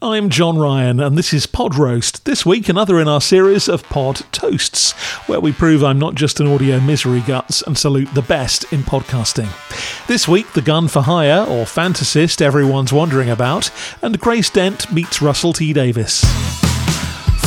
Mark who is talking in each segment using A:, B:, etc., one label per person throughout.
A: I'm John Ryan, and this is Pod Roast. This week, another in our series of Pod Toasts, where we prove I'm not just an audio misery guts and salute the best in podcasting. This week, the gun for hire, or fantasist everyone's wondering about, and Grace Dent meets Russell T Davies.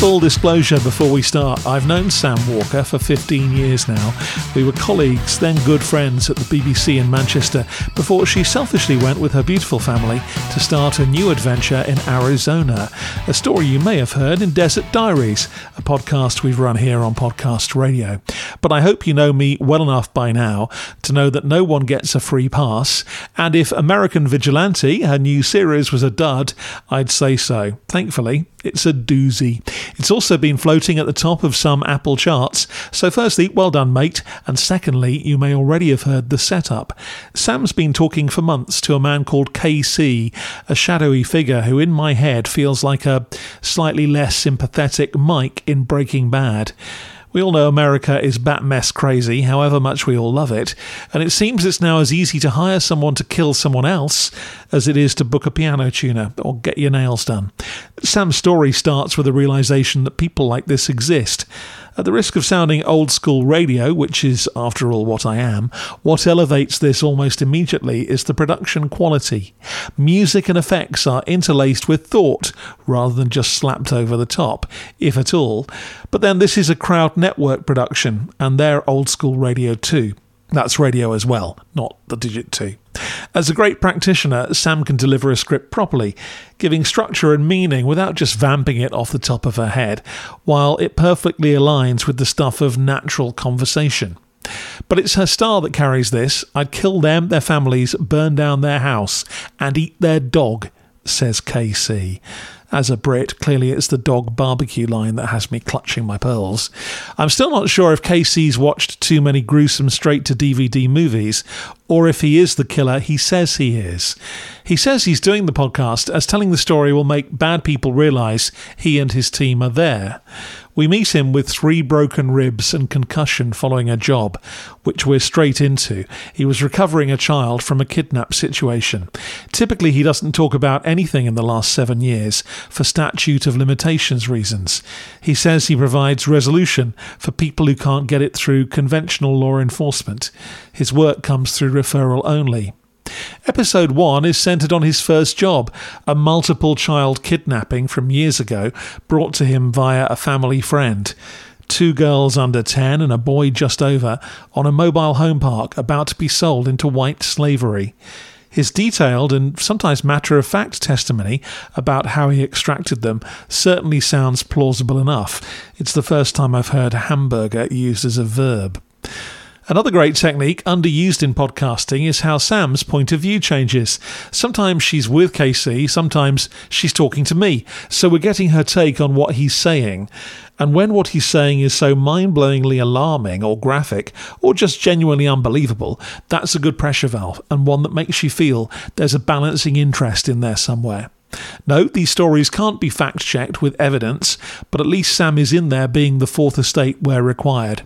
A: Full disclosure before we start, I've known Sam Walker for 15 years now. We were colleagues, then good friends at the BBC in Manchester, before she selfishly went with her beautiful family to start a new adventure in Arizona. A story you may have heard in Desert Diaries, a podcast we've run here on Podcast Radio. But I hope you know me well enough by now to know that no one gets a free pass, and if American Vigilante, her new series, was a dud, I'd say so. Thankfully, it's a doozy. It's also been floating at the top of some Apple charts. So, firstly, well done, mate. And secondly, you may already have heard the setup. Sam's been talking for months to a man called KC, a shadowy figure who, in my head, feels like a slightly less sympathetic Mike in Breaking Bad. We all know America is bat mess crazy, however much we all love it, and it seems it's now as easy to hire someone to kill someone else as it is to book a piano tuner or get your nails done. Sam's story starts with a realization that people like this exist. At the risk of sounding old school radio, which is, after all, what I am, what elevates this almost immediately is the production quality. Music and effects are interlaced with thought rather than just slapped over the top, if at all. But then this is a crowd network production, and they're old school radio too. That's radio as well, not the digit 2. As a great practitioner, Sam can deliver a script properly, giving structure and meaning without just vamping it off the top of her head, while it perfectly aligns with the stuff of natural conversation. But it's her style that carries this. I'd kill them, their families, burn down their house, and eat their dog, says KC. As a Brit, clearly it's the dog barbecue line that has me clutching my pearls. I'm still not sure if KC's watched too many gruesome straight to DVD movies, or if he is the killer he says he is. He says he's doing the podcast as telling the story will make bad people realise he and his team are there. We meet him with three broken ribs and concussion following a job, which we're straight into. He was recovering a child from a kidnap situation. Typically, he doesn't talk about anything in the last seven years for statute of limitations reasons. He says he provides resolution for people who can't get it through conventional law enforcement. His work comes through referral only. Episode 1 is centered on his first job, a multiple child kidnapping from years ago brought to him via a family friend. Two girls under 10 and a boy just over on a mobile home park about to be sold into white slavery. His detailed and sometimes matter of fact testimony about how he extracted them certainly sounds plausible enough. It's the first time I've heard hamburger used as a verb. Another great technique underused in podcasting is how Sam's point of view changes. Sometimes she's with KC, sometimes she's talking to me, so we're getting her take on what he's saying. And when what he's saying is so mind blowingly alarming or graphic or just genuinely unbelievable, that's a good pressure valve and one that makes you feel there's a balancing interest in there somewhere. No, these stories can't be fact checked with evidence, but at least Sam is in there being the fourth estate where required.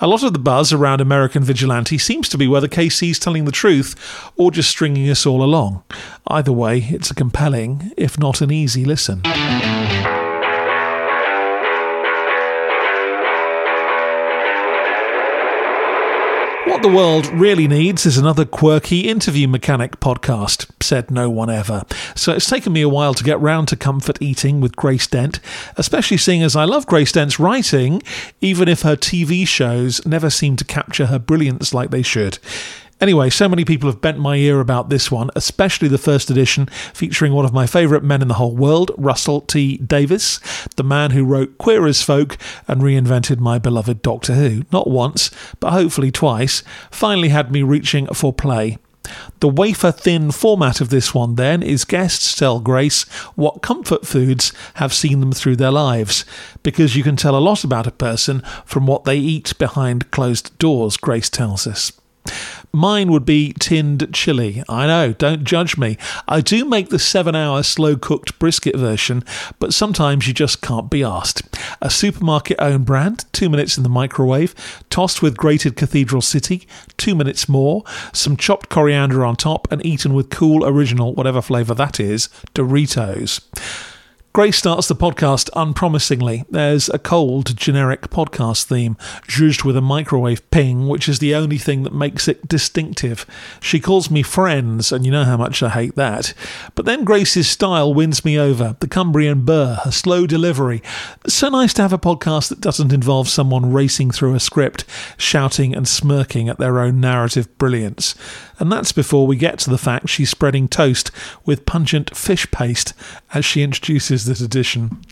A: A lot of the buzz around American Vigilante seems to be whether KC's telling the truth or just stringing us all along. Either way, it's a compelling, if not an easy listen. What the world really needs is another quirky interview mechanic podcast, said no one ever. So it's taken me a while to get round to comfort eating with Grace Dent, especially seeing as I love Grace Dent's writing, even if her TV shows never seem to capture her brilliance like they should. Anyway, so many people have bent my ear about this one, especially the first edition featuring one of my favourite men in the whole world, Russell T Davies, the man who wrote Queer as Folk and reinvented my beloved Doctor Who, not once, but hopefully twice, finally had me reaching for play. The wafer thin format of this one, then, is guests tell Grace what comfort foods have seen them through their lives, because you can tell a lot about a person from what they eat behind closed doors, Grace tells us. Mine would be tinned chili. I know, don't judge me. I do make the seven hour slow cooked brisket version, but sometimes you just can't be asked. A supermarket owned brand, two minutes in the microwave, tossed with grated Cathedral City, two minutes more, some chopped coriander on top, and eaten with cool original, whatever flavour that is, Doritos. Grace starts the podcast unpromisingly. There's a cold, generic podcast theme, zhuzhed with a microwave ping, which is the only thing that makes it distinctive. She calls me friends, and you know how much I hate that. But then Grace's style wins me over. The Cumbrian burr, her slow delivery. So nice to have a podcast that doesn't involve someone racing through a script, shouting and smirking at their own narrative brilliance. And that's before we get to the fact she's spreading toast with pungent fish paste as she introduces this edition.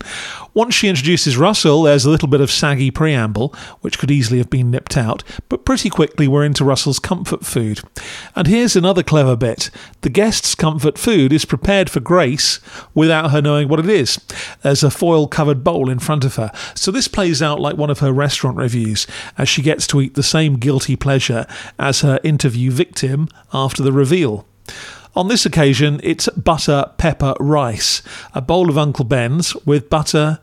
A: Once she introduces Russell, there's a little bit of saggy preamble, which could easily have been nipped out, but pretty quickly we're into Russell's comfort food. And here's another clever bit the guest's comfort food is prepared for Grace without her knowing what it is. There's a foil covered bowl in front of her, so this plays out like one of her restaurant reviews as she gets to eat the same guilty pleasure as her interview victim after the reveal. On this occasion, it's butter pepper rice, a bowl of Uncle Ben's with butter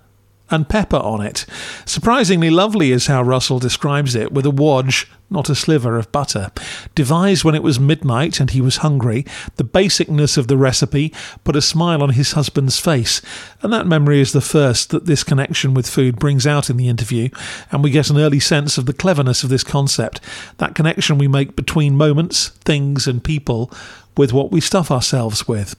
A: and pepper on it. Surprisingly lovely is how Russell describes it, with a wodge, not a sliver of butter. Devised when it was midnight and he was hungry, the basicness of the recipe put a smile on his husband's face, and that memory is the first that this connection with food brings out in the interview, and we get an early sense of the cleverness of this concept, that connection we make between moments, things, and people with what we stuff ourselves with.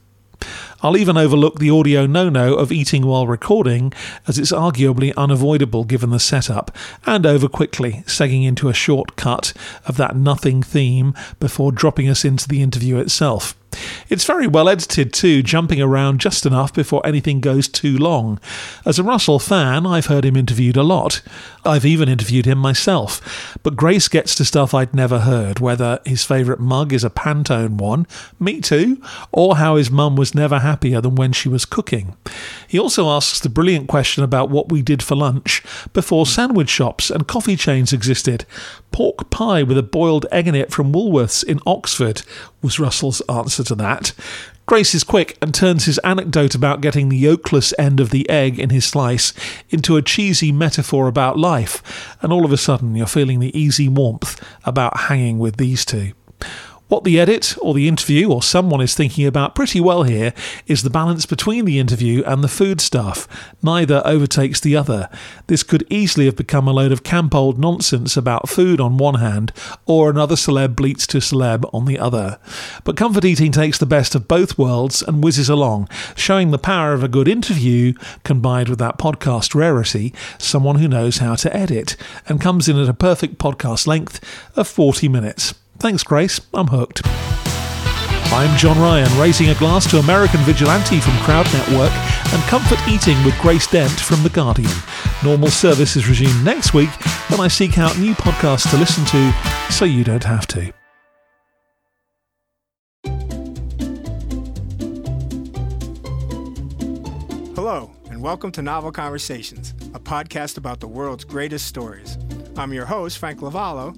A: I'll even overlook the audio no no of eating while recording, as it's arguably unavoidable given the setup, and over quickly, segging into a short cut of that nothing theme before dropping us into the interview itself. It's very well edited too, jumping around just enough before anything goes too long. As a Russell fan, I've heard him interviewed a lot. I've even interviewed him myself. But Grace gets to stuff I'd never heard, whether his favourite mug is a Pantone one, me too, or how his mum was never happier than when she was cooking. He also asks the brilliant question about what we did for lunch before sandwich shops and coffee chains existed. Pork pie with a boiled egg in it from Woolworths in Oxford was Russell's answer to that. Grace is quick and turns his anecdote about getting the yolkless end of the egg in his slice into a cheesy metaphor about life, and all of a sudden you're feeling the easy warmth about hanging with these two. What the edit or the interview or someone is thinking about pretty well here is the balance between the interview and the food stuff. Neither overtakes the other. This could easily have become a load of camp old nonsense about food on one hand or another celeb bleats to celeb on the other. But Comfort Eating takes the best of both worlds and whizzes along, showing the power of a good interview combined with that podcast rarity, someone who knows how to edit, and comes in at a perfect podcast length of 40 minutes. Thanks, Grace. I'm hooked. I'm John Ryan, raising a glass to American Vigilante from Crowd Network and Comfort Eating with Grace Dent from The Guardian. Normal service is resumed next week when I seek out new podcasts to listen to so you don't have to.
B: Hello, and welcome to Novel Conversations, a podcast about the world's greatest stories. I'm your host, Frank Lavallo,